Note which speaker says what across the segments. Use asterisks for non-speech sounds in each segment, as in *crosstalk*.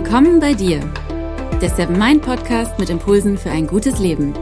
Speaker 1: Willkommen bei dir, der Seven Mind Podcast mit Impulsen für ein gutes Leben.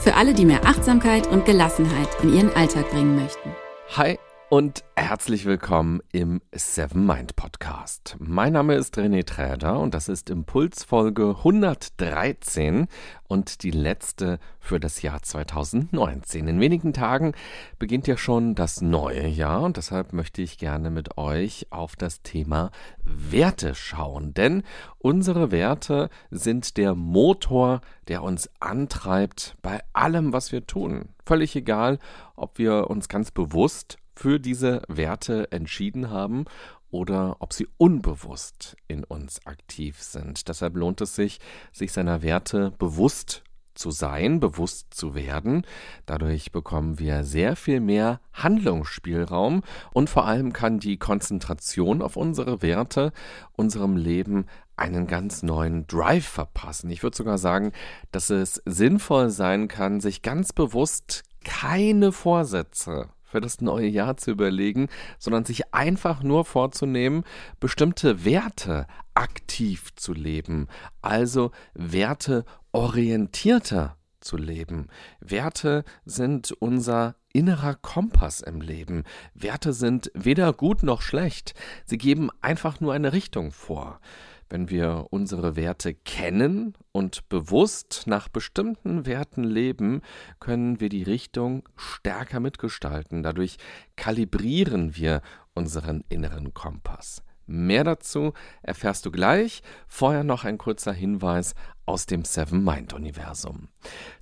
Speaker 1: Für alle, die mehr Achtsamkeit und Gelassenheit in ihren Alltag bringen möchten.
Speaker 2: Hi und herzlich willkommen im Seven Mind Podcast. Mein Name ist René Träder und das ist Impulsfolge 113 und die letzte für das Jahr 2019. In wenigen Tagen beginnt ja schon das neue Jahr und deshalb möchte ich gerne mit euch auf das Thema Werte schauen, denn unsere Werte sind der Motor, der uns antreibt bei allem, was wir tun. Völlig egal, ob wir uns ganz bewusst für diese Werte entschieden haben oder ob sie unbewusst in uns aktiv sind. Deshalb lohnt es sich, sich seiner Werte bewusst zu sein, bewusst zu werden. Dadurch bekommen wir sehr viel mehr Handlungsspielraum und vor allem kann die Konzentration auf unsere Werte unserem Leben einen ganz neuen Drive verpassen. Ich würde sogar sagen, dass es sinnvoll sein kann, sich ganz bewusst keine Vorsätze für das neue Jahr zu überlegen, sondern sich einfach nur vorzunehmen, bestimmte Werte aktiv zu leben, also werteorientierter zu leben. Werte sind unser innerer Kompass im Leben. Werte sind weder gut noch schlecht, sie geben einfach nur eine Richtung vor. Wenn wir unsere Werte kennen und bewusst nach bestimmten Werten leben, können wir die Richtung stärker mitgestalten. Dadurch kalibrieren wir unseren inneren Kompass. Mehr dazu erfährst du gleich. Vorher noch ein kurzer Hinweis aus dem Seven Mind Universum.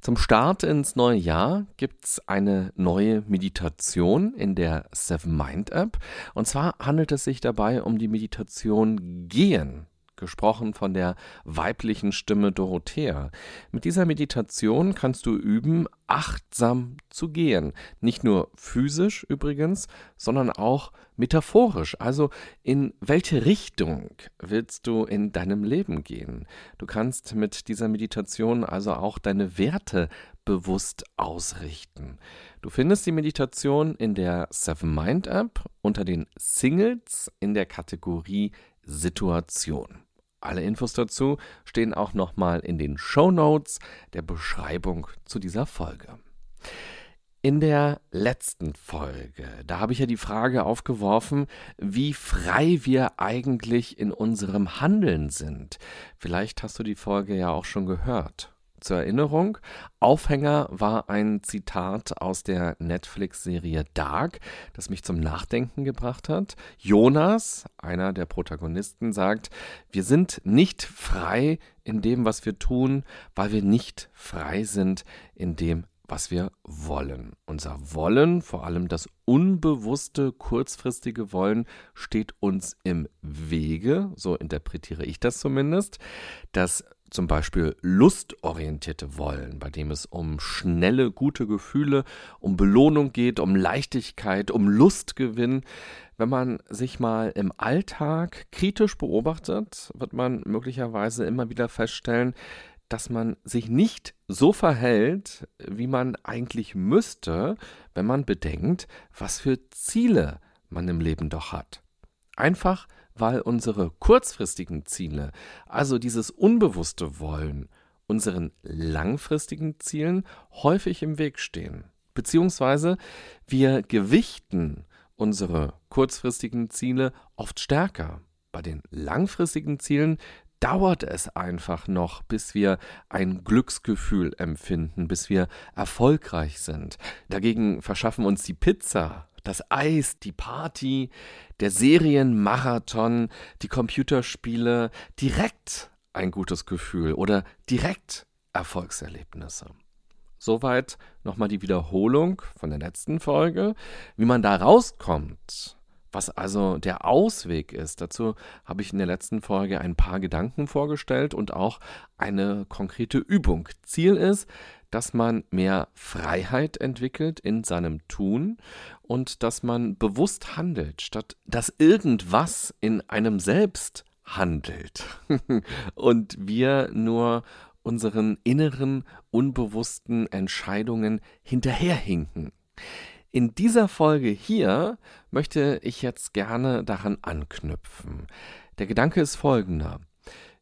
Speaker 2: Zum Start ins neue Jahr gibt's eine neue Meditation in der Seven Mind App. Und zwar handelt es sich dabei um die Meditation Gehen gesprochen von der weiblichen Stimme Dorothea. Mit dieser Meditation kannst du üben, achtsam zu gehen. Nicht nur physisch übrigens, sondern auch metaphorisch. Also in welche Richtung willst du in deinem Leben gehen? Du kannst mit dieser Meditation also auch deine Werte bewusst ausrichten. Du findest die Meditation in der Seven Mind App unter den Singles in der Kategorie Situation. Alle Infos dazu stehen auch nochmal in den Show Notes der Beschreibung zu dieser Folge. In der letzten Folge, da habe ich ja die Frage aufgeworfen, wie frei wir eigentlich in unserem Handeln sind. Vielleicht hast du die Folge ja auch schon gehört zur Erinnerung. Aufhänger war ein Zitat aus der Netflix-Serie Dark, das mich zum Nachdenken gebracht hat. Jonas, einer der Protagonisten, sagt, wir sind nicht frei in dem, was wir tun, weil wir nicht frei sind in dem, was wir wollen. Unser Wollen, vor allem das unbewusste, kurzfristige Wollen, steht uns im Wege, so interpretiere ich das zumindest. Das zum Beispiel lustorientierte Wollen, bei dem es um schnelle, gute Gefühle, um Belohnung geht, um Leichtigkeit, um Lustgewinn. Wenn man sich mal im Alltag kritisch beobachtet, wird man möglicherweise immer wieder feststellen, dass man sich nicht so verhält, wie man eigentlich müsste, wenn man bedenkt, was für Ziele man im Leben doch hat. Einfach weil unsere kurzfristigen Ziele, also dieses unbewusste Wollen, unseren langfristigen Zielen häufig im Weg stehen. Beziehungsweise wir gewichten unsere kurzfristigen Ziele oft stärker. Bei den langfristigen Zielen dauert es einfach noch, bis wir ein Glücksgefühl empfinden, bis wir erfolgreich sind. Dagegen verschaffen uns die Pizza das Eis, die Party, der Serienmarathon, die Computerspiele direkt ein gutes Gefühl oder direkt Erfolgserlebnisse. Soweit nochmal die Wiederholung von der letzten Folge. Wie man da rauskommt, was also der Ausweg ist, dazu habe ich in der letzten Folge ein paar Gedanken vorgestellt und auch eine konkrete Übung. Ziel ist, dass man mehr Freiheit entwickelt in seinem Tun und dass man bewusst handelt, statt dass irgendwas in einem selbst handelt *laughs* und wir nur unseren inneren, unbewussten Entscheidungen hinterherhinken. In dieser Folge hier möchte ich jetzt gerne daran anknüpfen. Der Gedanke ist folgender.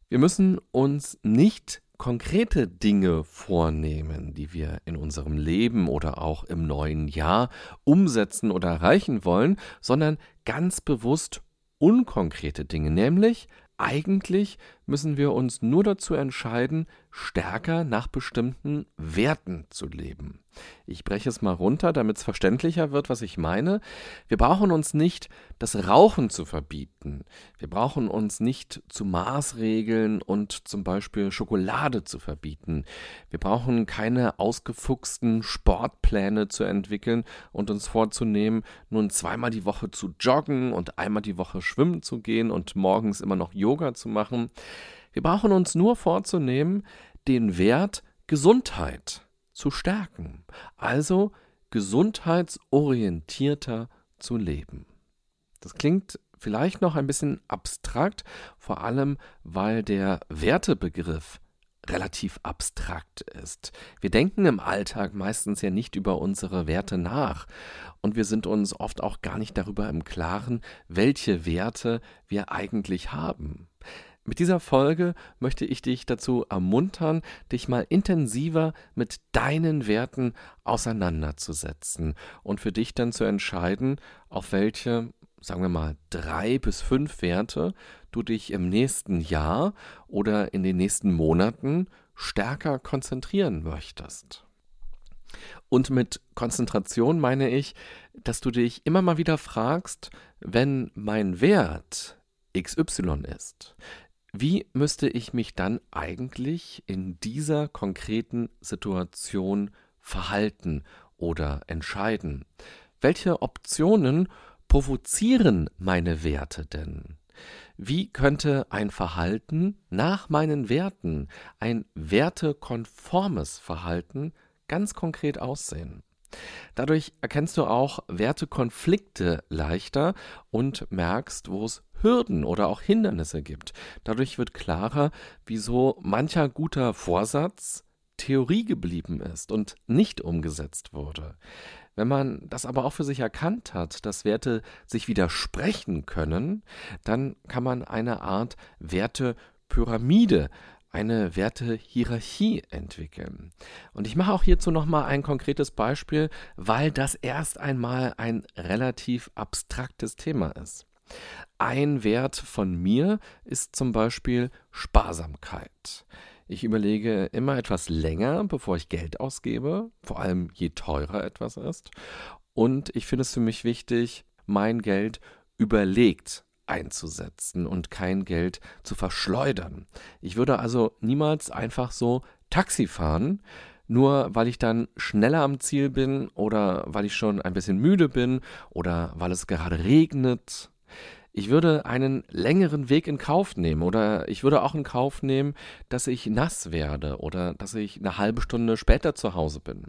Speaker 2: Wir müssen uns nicht konkrete Dinge vornehmen, die wir in unserem Leben oder auch im neuen Jahr umsetzen oder erreichen wollen, sondern ganz bewusst unkonkrete Dinge, nämlich eigentlich müssen wir uns nur dazu entscheiden, stärker nach bestimmten Werten zu leben. Ich breche es mal runter, damit es verständlicher wird, was ich meine. Wir brauchen uns nicht das Rauchen zu verbieten. Wir brauchen uns nicht zu Maßregeln und zum Beispiel Schokolade zu verbieten. Wir brauchen keine ausgefuchsten Sportpläne zu entwickeln und uns vorzunehmen, nun zweimal die Woche zu joggen und einmal die Woche schwimmen zu gehen und morgens immer noch Yoga zu machen. Wir brauchen uns nur vorzunehmen, den Wert Gesundheit zu stärken, also gesundheitsorientierter zu leben. Das klingt vielleicht noch ein bisschen abstrakt, vor allem weil der Wertebegriff relativ abstrakt ist. Wir denken im Alltag meistens ja nicht über unsere Werte nach und wir sind uns oft auch gar nicht darüber im Klaren, welche Werte wir eigentlich haben. Mit dieser Folge möchte ich dich dazu ermuntern, dich mal intensiver mit deinen Werten auseinanderzusetzen und für dich dann zu entscheiden, auf welche, sagen wir mal, drei bis fünf Werte du dich im nächsten Jahr oder in den nächsten Monaten stärker konzentrieren möchtest. Und mit Konzentration meine ich, dass du dich immer mal wieder fragst, wenn mein Wert XY ist, wie müsste ich mich dann eigentlich in dieser konkreten Situation verhalten oder entscheiden? Welche Optionen provozieren meine Werte denn? Wie könnte ein Verhalten nach meinen Werten, ein wertekonformes Verhalten ganz konkret aussehen? Dadurch erkennst du auch Wertekonflikte leichter und merkst, wo es Hürden oder auch Hindernisse gibt. Dadurch wird klarer, wieso mancher guter Vorsatz Theorie geblieben ist und nicht umgesetzt wurde. Wenn man das aber auch für sich erkannt hat, dass Werte sich widersprechen können, dann kann man eine Art Wertepyramide eine Wertehierarchie entwickeln. Und ich mache auch hierzu nochmal ein konkretes Beispiel, weil das erst einmal ein relativ abstraktes Thema ist. Ein Wert von mir ist zum Beispiel Sparsamkeit. Ich überlege immer etwas länger, bevor ich Geld ausgebe, vor allem je teurer etwas ist. Und ich finde es für mich wichtig, mein Geld überlegt einzusetzen und kein Geld zu verschleudern. Ich würde also niemals einfach so Taxi fahren, nur weil ich dann schneller am Ziel bin oder weil ich schon ein bisschen müde bin oder weil es gerade regnet. Ich würde einen längeren Weg in Kauf nehmen oder ich würde auch in Kauf nehmen, dass ich nass werde oder dass ich eine halbe Stunde später zu Hause bin.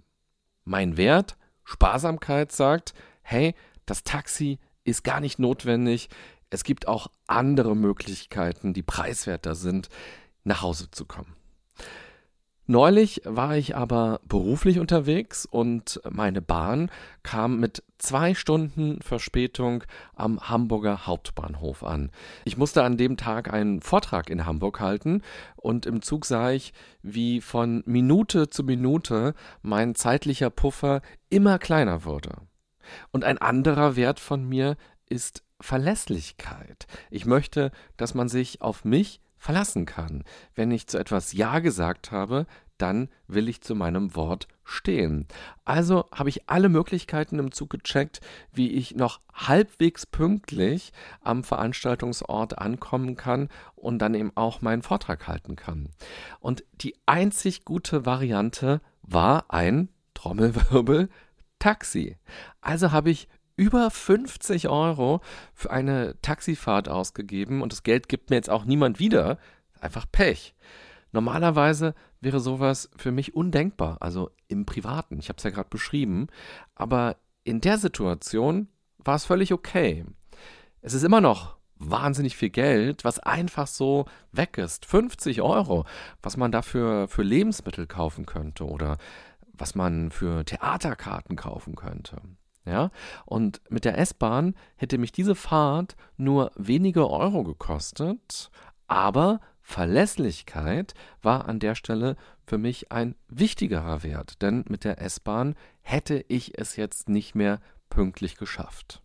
Speaker 2: Mein Wert, Sparsamkeit sagt, hey, das Taxi ist gar nicht notwendig, es gibt auch andere Möglichkeiten, die preiswerter sind, nach Hause zu kommen. Neulich war ich aber beruflich unterwegs und meine Bahn kam mit zwei Stunden Verspätung am Hamburger Hauptbahnhof an. Ich musste an dem Tag einen Vortrag in Hamburg halten und im Zug sah ich, wie von Minute zu Minute mein zeitlicher Puffer immer kleiner wurde. Und ein anderer Wert von mir ist Verlässlichkeit. Ich möchte, dass man sich auf mich verlassen kann. Wenn ich zu etwas Ja gesagt habe, dann will ich zu meinem Wort stehen. Also habe ich alle Möglichkeiten im Zug gecheckt, wie ich noch halbwegs pünktlich am Veranstaltungsort ankommen kann und dann eben auch meinen Vortrag halten kann. Und die einzig gute Variante war ein Trommelwirbel Taxi. Also habe ich über 50 Euro für eine Taxifahrt ausgegeben und das Geld gibt mir jetzt auch niemand wieder. Einfach Pech. Normalerweise wäre sowas für mich undenkbar, also im Privaten. Ich habe es ja gerade beschrieben. Aber in der Situation war es völlig okay. Es ist immer noch wahnsinnig viel Geld, was einfach so weg ist. 50 Euro, was man dafür für Lebensmittel kaufen könnte oder was man für Theaterkarten kaufen könnte. Ja, und mit der S-Bahn hätte mich diese Fahrt nur wenige Euro gekostet, aber Verlässlichkeit war an der Stelle für mich ein wichtigerer Wert, denn mit der S-Bahn hätte ich es jetzt nicht mehr pünktlich geschafft.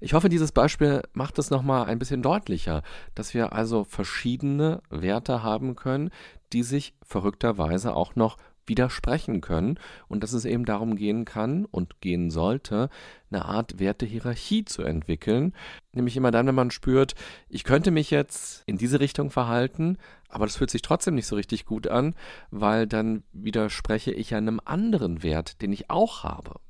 Speaker 2: Ich hoffe, dieses Beispiel macht es nochmal ein bisschen deutlicher, dass wir also verschiedene Werte haben können, die sich verrückterweise auch noch widersprechen können und dass es eben darum gehen kann und gehen sollte, eine Art Wertehierarchie zu entwickeln. Nämlich immer dann, wenn man spürt, ich könnte mich jetzt in diese Richtung verhalten, aber das fühlt sich trotzdem nicht so richtig gut an, weil dann widerspreche ich einem anderen Wert, den ich auch habe.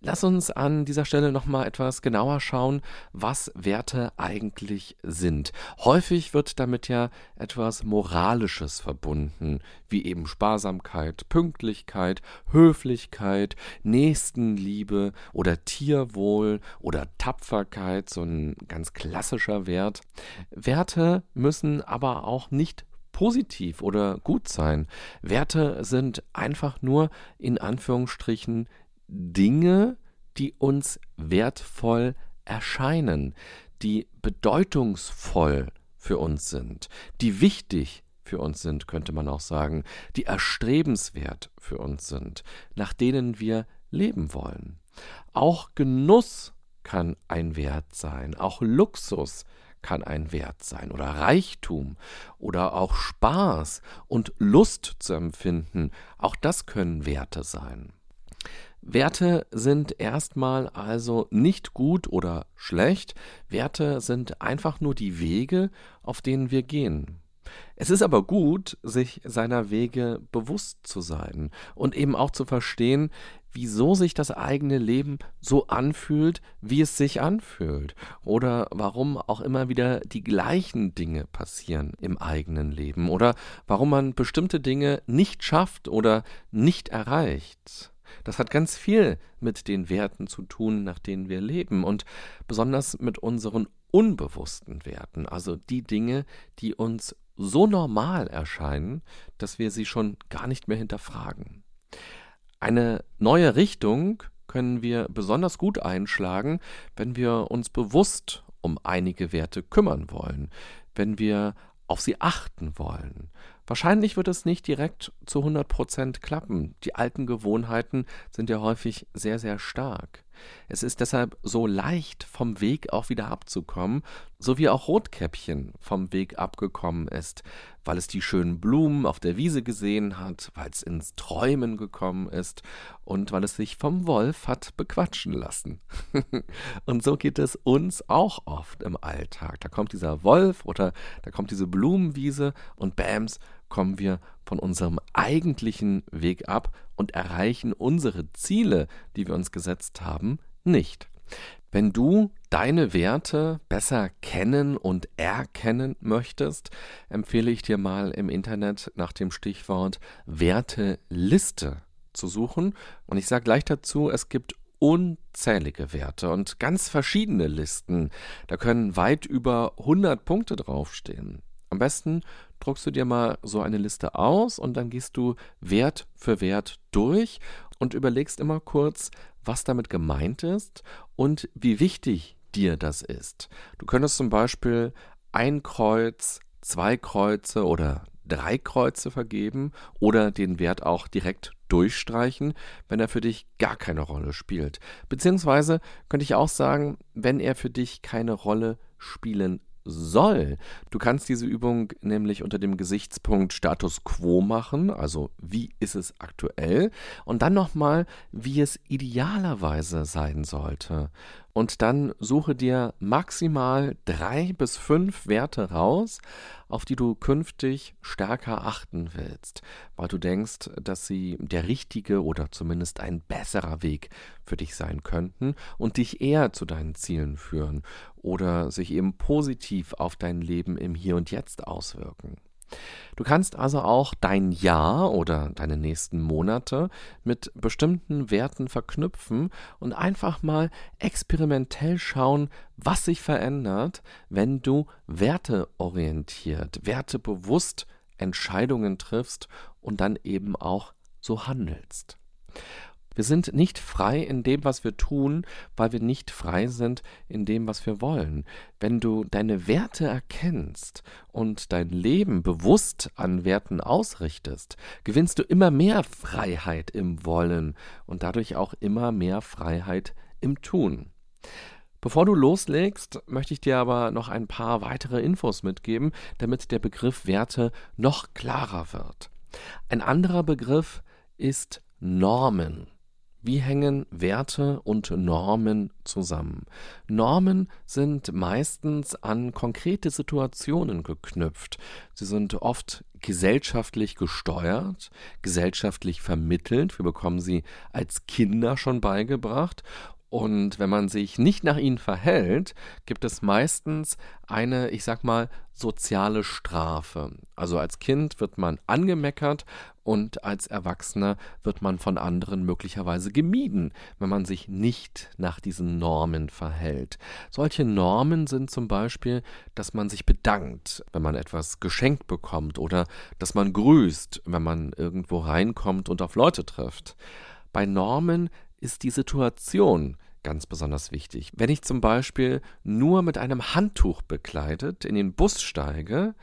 Speaker 2: Lass uns an dieser Stelle nochmal etwas genauer schauen, was Werte eigentlich sind. Häufig wird damit ja etwas Moralisches verbunden, wie eben Sparsamkeit, Pünktlichkeit, Höflichkeit, Nächstenliebe oder Tierwohl oder Tapferkeit, so ein ganz klassischer Wert. Werte müssen aber auch nicht positiv oder gut sein. Werte sind einfach nur in Anführungsstrichen Dinge, die uns wertvoll erscheinen, die bedeutungsvoll für uns sind, die wichtig für uns sind, könnte man auch sagen, die erstrebenswert für uns sind, nach denen wir leben wollen. Auch Genuss kann ein Wert sein, auch Luxus kann ein Wert sein oder Reichtum oder auch Spaß und Lust zu empfinden, auch das können Werte sein. Werte sind erstmal also nicht gut oder schlecht. Werte sind einfach nur die Wege, auf denen wir gehen. Es ist aber gut, sich seiner Wege bewusst zu sein und eben auch zu verstehen, wieso sich das eigene Leben so anfühlt, wie es sich anfühlt oder warum auch immer wieder die gleichen Dinge passieren im eigenen Leben oder warum man bestimmte Dinge nicht schafft oder nicht erreicht. Das hat ganz viel mit den Werten zu tun, nach denen wir leben und besonders mit unseren unbewussten Werten, also die Dinge, die uns so normal erscheinen, dass wir sie schon gar nicht mehr hinterfragen. Eine neue Richtung können wir besonders gut einschlagen, wenn wir uns bewusst um einige Werte kümmern wollen, wenn wir auf sie achten wollen. Wahrscheinlich wird es nicht direkt zu 100 Prozent klappen. Die alten Gewohnheiten sind ja häufig sehr, sehr stark. Es ist deshalb so leicht, vom Weg auch wieder abzukommen, so wie auch Rotkäppchen vom Weg abgekommen ist, weil es die schönen Blumen auf der Wiese gesehen hat, weil es ins Träumen gekommen ist und weil es sich vom Wolf hat bequatschen lassen. *laughs* und so geht es uns auch oft im Alltag. Da kommt dieser Wolf oder da kommt diese Blumenwiese und bams, kommen wir von unserem eigentlichen Weg ab und erreichen unsere Ziele, die wir uns gesetzt haben, nicht. Wenn du deine Werte besser kennen und erkennen möchtest, empfehle ich dir mal im Internet nach dem Stichwort Werteliste zu suchen. Und ich sage gleich dazu, es gibt unzählige Werte und ganz verschiedene Listen. Da können weit über 100 Punkte draufstehen. Am besten druckst du dir mal so eine Liste aus und dann gehst du Wert für Wert durch und überlegst immer kurz, was damit gemeint ist und wie wichtig dir das ist. Du könntest zum Beispiel ein Kreuz, zwei Kreuze oder drei Kreuze vergeben oder den Wert auch direkt durchstreichen, wenn er für dich gar keine Rolle spielt. Beziehungsweise könnte ich auch sagen, wenn er für dich keine Rolle spielen soll. Du kannst diese Übung nämlich unter dem Gesichtspunkt Status quo machen, also wie ist es aktuell, und dann nochmal, wie es idealerweise sein sollte und dann suche dir maximal drei bis fünf Werte raus, auf die du künftig stärker achten willst, weil du denkst, dass sie der richtige oder zumindest ein besserer Weg für dich sein könnten und dich eher zu deinen Zielen führen oder sich eben positiv auf dein Leben im Hier und Jetzt auswirken. Du kannst also auch dein Jahr oder deine nächsten Monate mit bestimmten Werten verknüpfen und einfach mal experimentell schauen, was sich verändert, wenn du werteorientiert, wertebewusst Entscheidungen triffst und dann eben auch so handelst. Wir sind nicht frei in dem, was wir tun, weil wir nicht frei sind in dem, was wir wollen. Wenn du deine Werte erkennst und dein Leben bewusst an Werten ausrichtest, gewinnst du immer mehr Freiheit im Wollen und dadurch auch immer mehr Freiheit im Tun. Bevor du loslegst, möchte ich dir aber noch ein paar weitere Infos mitgeben, damit der Begriff Werte noch klarer wird. Ein anderer Begriff ist Normen. Wie hängen Werte und Normen zusammen? Normen sind meistens an konkrete Situationen geknüpft. Sie sind oft gesellschaftlich gesteuert, gesellschaftlich vermittelt. Wir bekommen sie als Kinder schon beigebracht und wenn man sich nicht nach ihnen verhält, gibt es meistens eine, ich sag mal, soziale Strafe. Also als Kind wird man angemeckert und als Erwachsener wird man von anderen möglicherweise gemieden, wenn man sich nicht nach diesen Normen verhält. Solche Normen sind zum Beispiel, dass man sich bedankt, wenn man etwas geschenkt bekommt oder dass man grüßt, wenn man irgendwo reinkommt und auf Leute trifft. Bei Normen ist die Situation ganz besonders wichtig. Wenn ich zum Beispiel nur mit einem Handtuch bekleidet in den Bus steige,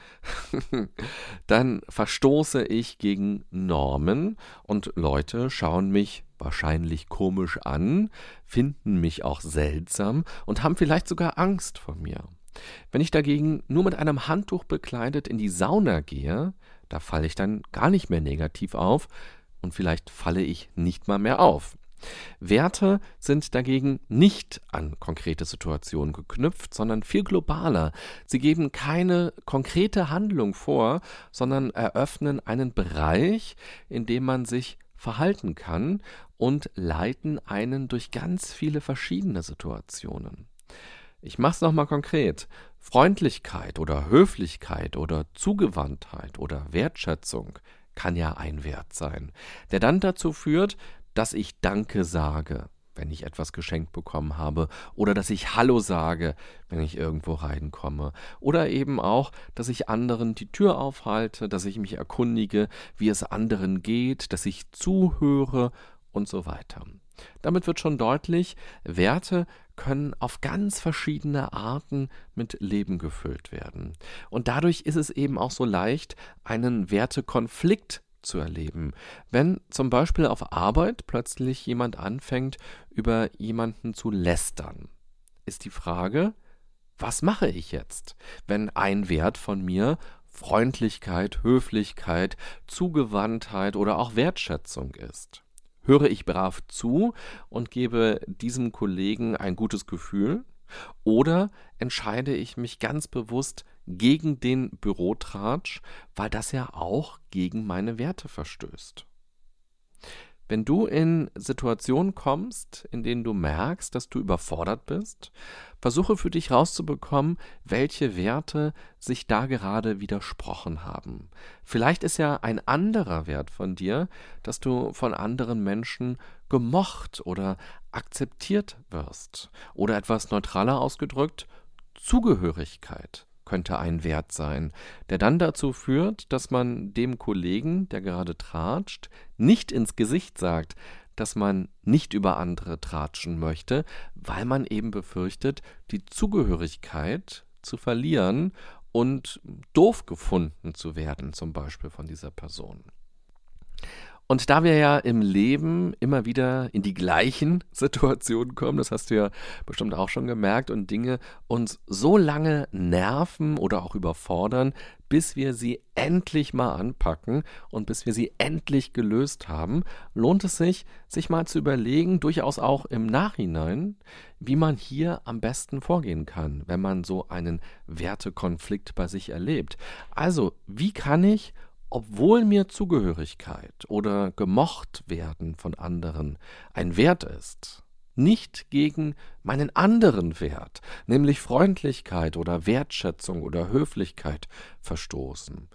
Speaker 2: *laughs* dann verstoße ich gegen Normen und Leute schauen mich wahrscheinlich komisch an, finden mich auch seltsam und haben vielleicht sogar Angst vor mir. Wenn ich dagegen nur mit einem Handtuch bekleidet in die Sauna gehe, da falle ich dann gar nicht mehr negativ auf und vielleicht falle ich nicht mal mehr auf. Werte sind dagegen nicht an konkrete Situationen geknüpft, sondern viel globaler. Sie geben keine konkrete Handlung vor, sondern eröffnen einen Bereich, in dem man sich verhalten kann und leiten einen durch ganz viele verschiedene Situationen. Ich mache es nochmal konkret. Freundlichkeit oder Höflichkeit oder Zugewandtheit oder Wertschätzung kann ja ein Wert sein, der dann dazu führt, dass ich Danke sage, wenn ich etwas geschenkt bekommen habe, oder dass ich Hallo sage, wenn ich irgendwo reinkomme, oder eben auch, dass ich anderen die Tür aufhalte, dass ich mich erkundige, wie es anderen geht, dass ich zuhöre und so weiter. Damit wird schon deutlich, Werte können auf ganz verschiedene Arten mit Leben gefüllt werden. Und dadurch ist es eben auch so leicht, einen Wertekonflikt zu erleben. Wenn zum Beispiel auf Arbeit plötzlich jemand anfängt, über jemanden zu lästern, ist die Frage, was mache ich jetzt, wenn ein Wert von mir Freundlichkeit, Höflichkeit, Zugewandtheit oder auch Wertschätzung ist? Höre ich brav zu und gebe diesem Kollegen ein gutes Gefühl? Oder entscheide ich mich ganz bewusst gegen den Bürotratsch, weil das ja auch gegen meine Werte verstößt. Wenn du in Situationen kommst, in denen du merkst, dass du überfordert bist, versuche für dich rauszubekommen, welche Werte sich da gerade widersprochen haben. Vielleicht ist ja ein anderer Wert von dir, dass du von anderen Menschen gemocht oder akzeptiert wirst. Oder etwas neutraler ausgedrückt, Zugehörigkeit könnte ein Wert sein, der dann dazu führt, dass man dem Kollegen, der gerade tratscht, nicht ins Gesicht sagt, dass man nicht über andere tratschen möchte, weil man eben befürchtet, die Zugehörigkeit zu verlieren und doof gefunden zu werden, zum Beispiel von dieser Person. Und da wir ja im Leben immer wieder in die gleichen *laughs* Situationen kommen, das hast du ja bestimmt auch schon gemerkt, und Dinge uns so lange nerven oder auch überfordern, bis wir sie endlich mal anpacken und bis wir sie endlich gelöst haben, lohnt es sich, sich mal zu überlegen, durchaus auch im Nachhinein, wie man hier am besten vorgehen kann, wenn man so einen Wertekonflikt bei sich erlebt. Also, wie kann ich obwohl mir Zugehörigkeit oder gemocht werden von anderen ein Wert ist, nicht gegen meinen anderen Wert, nämlich Freundlichkeit oder Wertschätzung oder Höflichkeit, verstoßen.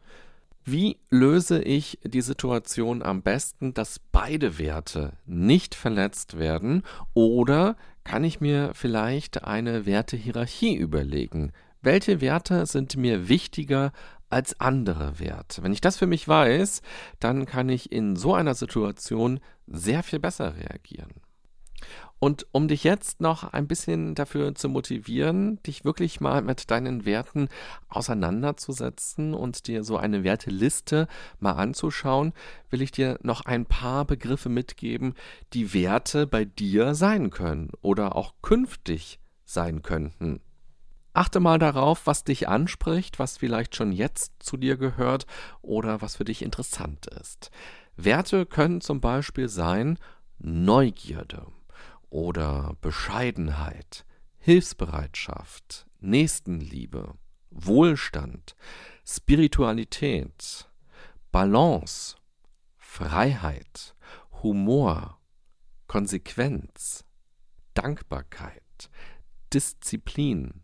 Speaker 2: Wie löse ich die Situation am besten, dass beide Werte nicht verletzt werden? Oder kann ich mir vielleicht eine Wertehierarchie überlegen, welche Werte sind mir wichtiger als andere Werte. Wenn ich das für mich weiß, dann kann ich in so einer Situation sehr viel besser reagieren. Und um dich jetzt noch ein bisschen dafür zu motivieren, dich wirklich mal mit deinen Werten auseinanderzusetzen und dir so eine Werteliste mal anzuschauen, will ich dir noch ein paar Begriffe mitgeben, die Werte bei dir sein können oder auch künftig sein könnten. Achte mal darauf, was dich anspricht, was vielleicht schon jetzt zu dir gehört oder was für dich interessant ist. Werte können zum Beispiel sein Neugierde oder Bescheidenheit, Hilfsbereitschaft, Nächstenliebe, Wohlstand, Spiritualität, Balance, Freiheit, Humor, Konsequenz, Dankbarkeit, Disziplin,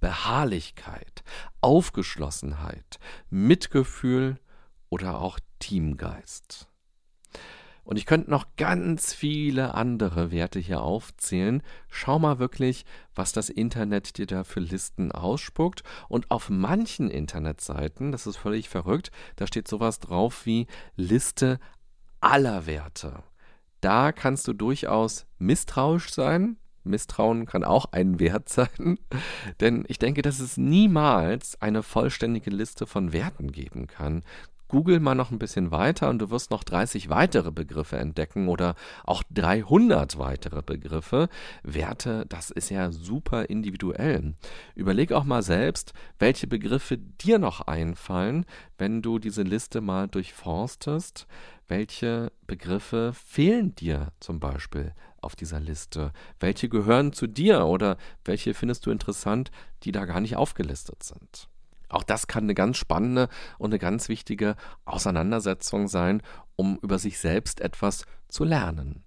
Speaker 2: Beharrlichkeit, Aufgeschlossenheit, Mitgefühl oder auch Teamgeist. Und ich könnte noch ganz viele andere Werte hier aufzählen. Schau mal wirklich, was das Internet dir da für Listen ausspuckt. Und auf manchen Internetseiten, das ist völlig verrückt, da steht sowas drauf wie Liste aller Werte. Da kannst du durchaus misstrauisch sein, Misstrauen kann auch ein Wert sein, denn ich denke, dass es niemals eine vollständige Liste von Werten geben kann. Google mal noch ein bisschen weiter und du wirst noch 30 weitere Begriffe entdecken oder auch 300 weitere Begriffe. Werte, das ist ja super individuell. Überleg auch mal selbst, welche Begriffe dir noch einfallen, wenn du diese Liste mal durchforstest. Welche Begriffe fehlen dir zum Beispiel auf dieser Liste? Welche gehören zu dir oder welche findest du interessant, die da gar nicht aufgelistet sind? Auch das kann eine ganz spannende und eine ganz wichtige Auseinandersetzung sein, um über sich selbst etwas zu lernen.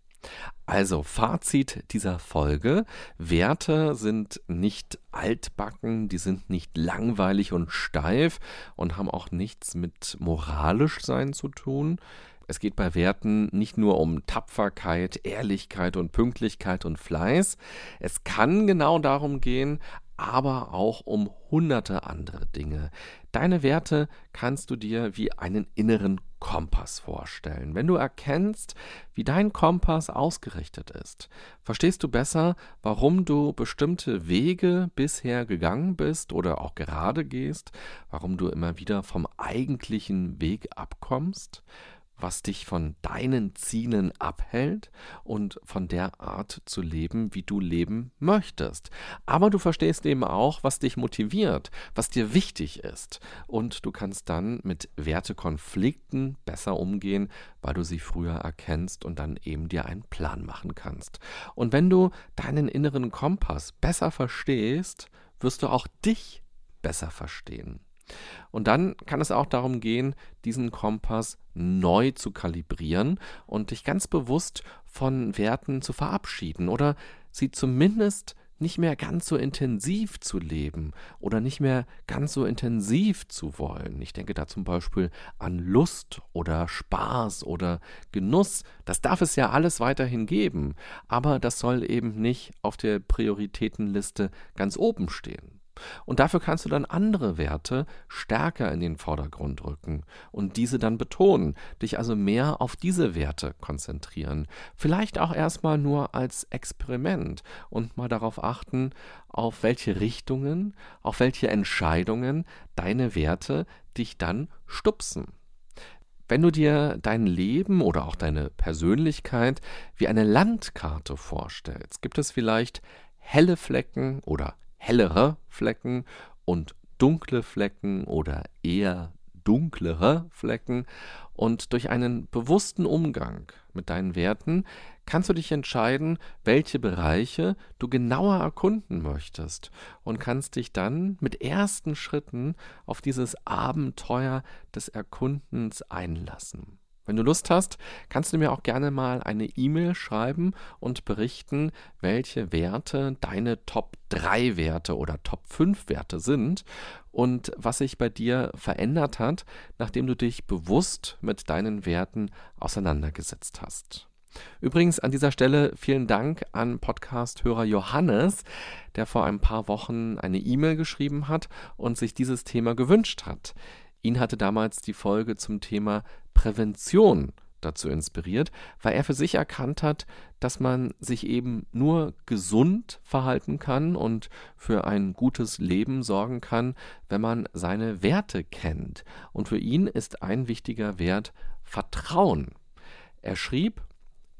Speaker 2: Also Fazit dieser Folge. Werte sind nicht altbacken, die sind nicht langweilig und steif und haben auch nichts mit moralisch sein zu tun. Es geht bei Werten nicht nur um Tapferkeit, Ehrlichkeit und Pünktlichkeit und Fleiß. Es kann genau darum gehen, aber auch um hunderte andere Dinge. Deine Werte kannst du dir wie einen inneren Kompass vorstellen. Wenn du erkennst, wie dein Kompass ausgerichtet ist, verstehst du besser, warum du bestimmte Wege bisher gegangen bist oder auch gerade gehst, warum du immer wieder vom eigentlichen Weg abkommst, was dich von deinen Zielen abhält und von der Art zu leben, wie du leben möchtest. Aber du verstehst eben auch, was dich motiviert, was dir wichtig ist. Und du kannst dann mit Wertekonflikten besser umgehen, weil du sie früher erkennst und dann eben dir einen Plan machen kannst. Und wenn du deinen inneren Kompass besser verstehst, wirst du auch dich besser verstehen. Und dann kann es auch darum gehen, diesen Kompass neu zu kalibrieren und dich ganz bewusst von Werten zu verabschieden oder sie zumindest nicht mehr ganz so intensiv zu leben oder nicht mehr ganz so intensiv zu wollen. Ich denke da zum Beispiel an Lust oder Spaß oder Genuss. Das darf es ja alles weiterhin geben, aber das soll eben nicht auf der Prioritätenliste ganz oben stehen. Und dafür kannst du dann andere Werte stärker in den Vordergrund rücken und diese dann betonen, dich also mehr auf diese Werte konzentrieren. Vielleicht auch erstmal nur als Experiment und mal darauf achten, auf welche Richtungen, auf welche Entscheidungen deine Werte dich dann stupsen. Wenn du dir dein Leben oder auch deine Persönlichkeit wie eine Landkarte vorstellst, gibt es vielleicht helle Flecken oder hellere Flecken und dunkle Flecken oder eher dunklere Flecken. Und durch einen bewussten Umgang mit deinen Werten kannst du dich entscheiden, welche Bereiche du genauer erkunden möchtest und kannst dich dann mit ersten Schritten auf dieses Abenteuer des Erkundens einlassen. Wenn du Lust hast, kannst du mir auch gerne mal eine E-Mail schreiben und berichten, welche Werte deine Top 3 Werte oder Top 5 Werte sind und was sich bei dir verändert hat, nachdem du dich bewusst mit deinen Werten auseinandergesetzt hast. Übrigens an dieser Stelle vielen Dank an Podcast-Hörer Johannes, der vor ein paar Wochen eine E-Mail geschrieben hat und sich dieses Thema gewünscht hat. Ihn hatte damals die Folge zum Thema Prävention dazu inspiriert, weil er für sich erkannt hat, dass man sich eben nur gesund verhalten kann und für ein gutes Leben sorgen kann, wenn man seine Werte kennt. Und für ihn ist ein wichtiger Wert Vertrauen. Er schrieb,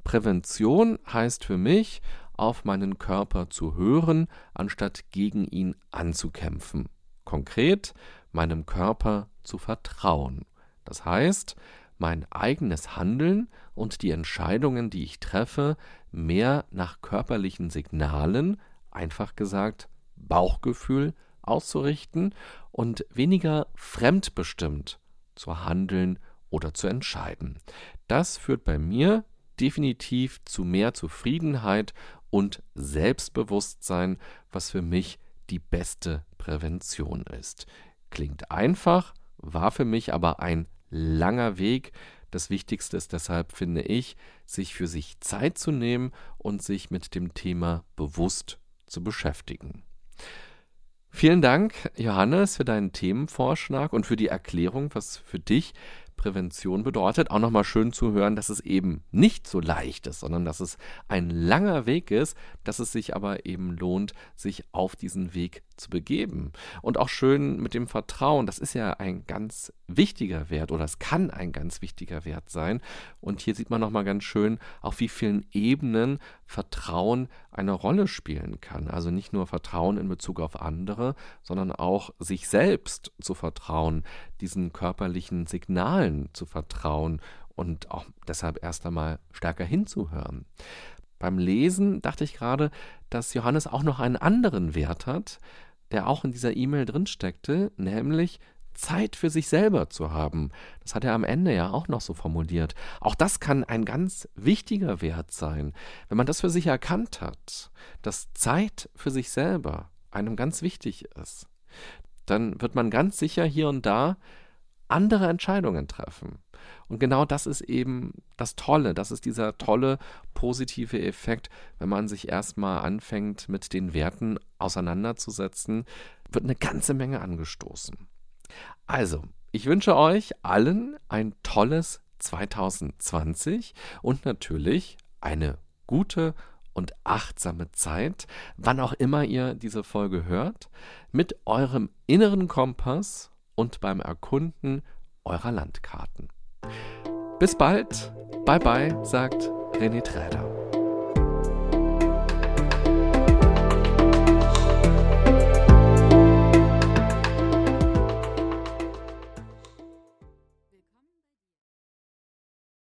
Speaker 2: Prävention heißt für mich, auf meinen Körper zu hören, anstatt gegen ihn anzukämpfen. Konkret, meinem Körper zu vertrauen. Das heißt, mein eigenes Handeln und die Entscheidungen, die ich treffe, mehr nach körperlichen Signalen, einfach gesagt Bauchgefühl, auszurichten und weniger fremdbestimmt zu handeln oder zu entscheiden. Das führt bei mir definitiv zu mehr Zufriedenheit und Selbstbewusstsein, was für mich die beste Prävention ist. Klingt einfach, war für mich aber ein langer Weg. Das Wichtigste ist deshalb, finde ich, sich für sich Zeit zu nehmen und sich mit dem Thema bewusst zu beschäftigen. Vielen Dank, Johannes, für deinen Themenvorschlag und für die Erklärung, was für dich Prävention bedeutet. Auch nochmal schön zu hören, dass es eben nicht so leicht ist, sondern dass es ein langer Weg ist, dass es sich aber eben lohnt, sich auf diesen Weg zu begeben. Und auch schön mit dem Vertrauen, das ist ja ein ganz wichtiger Wert oder es kann ein ganz wichtiger Wert sein. Und hier sieht man nochmal ganz schön, auf wie vielen Ebenen Vertrauen eine Rolle spielen kann. Also nicht nur Vertrauen in Bezug auf andere, sondern auch sich selbst zu vertrauen, diesen körperlichen Signalen zu vertrauen und auch deshalb erst einmal stärker hinzuhören. Beim Lesen dachte ich gerade, dass Johannes auch noch einen anderen Wert hat, der auch in dieser E-Mail drin steckte, nämlich Zeit für sich selber zu haben. Das hat er am Ende ja auch noch so formuliert. Auch das kann ein ganz wichtiger Wert sein, wenn man das für sich erkannt hat, dass Zeit für sich selber einem ganz wichtig ist. Dann wird man ganz sicher hier und da andere Entscheidungen treffen. Und genau das ist eben das Tolle, das ist dieser tolle positive Effekt, wenn man sich erstmal anfängt, mit den Werten auseinanderzusetzen, wird eine ganze Menge angestoßen. Also, ich wünsche euch allen ein tolles 2020 und natürlich eine gute und achtsame Zeit, wann auch immer ihr diese Folge hört, mit eurem inneren Kompass und beim Erkunden eurer Landkarten. Bis bald, bye bye, sagt René Träder.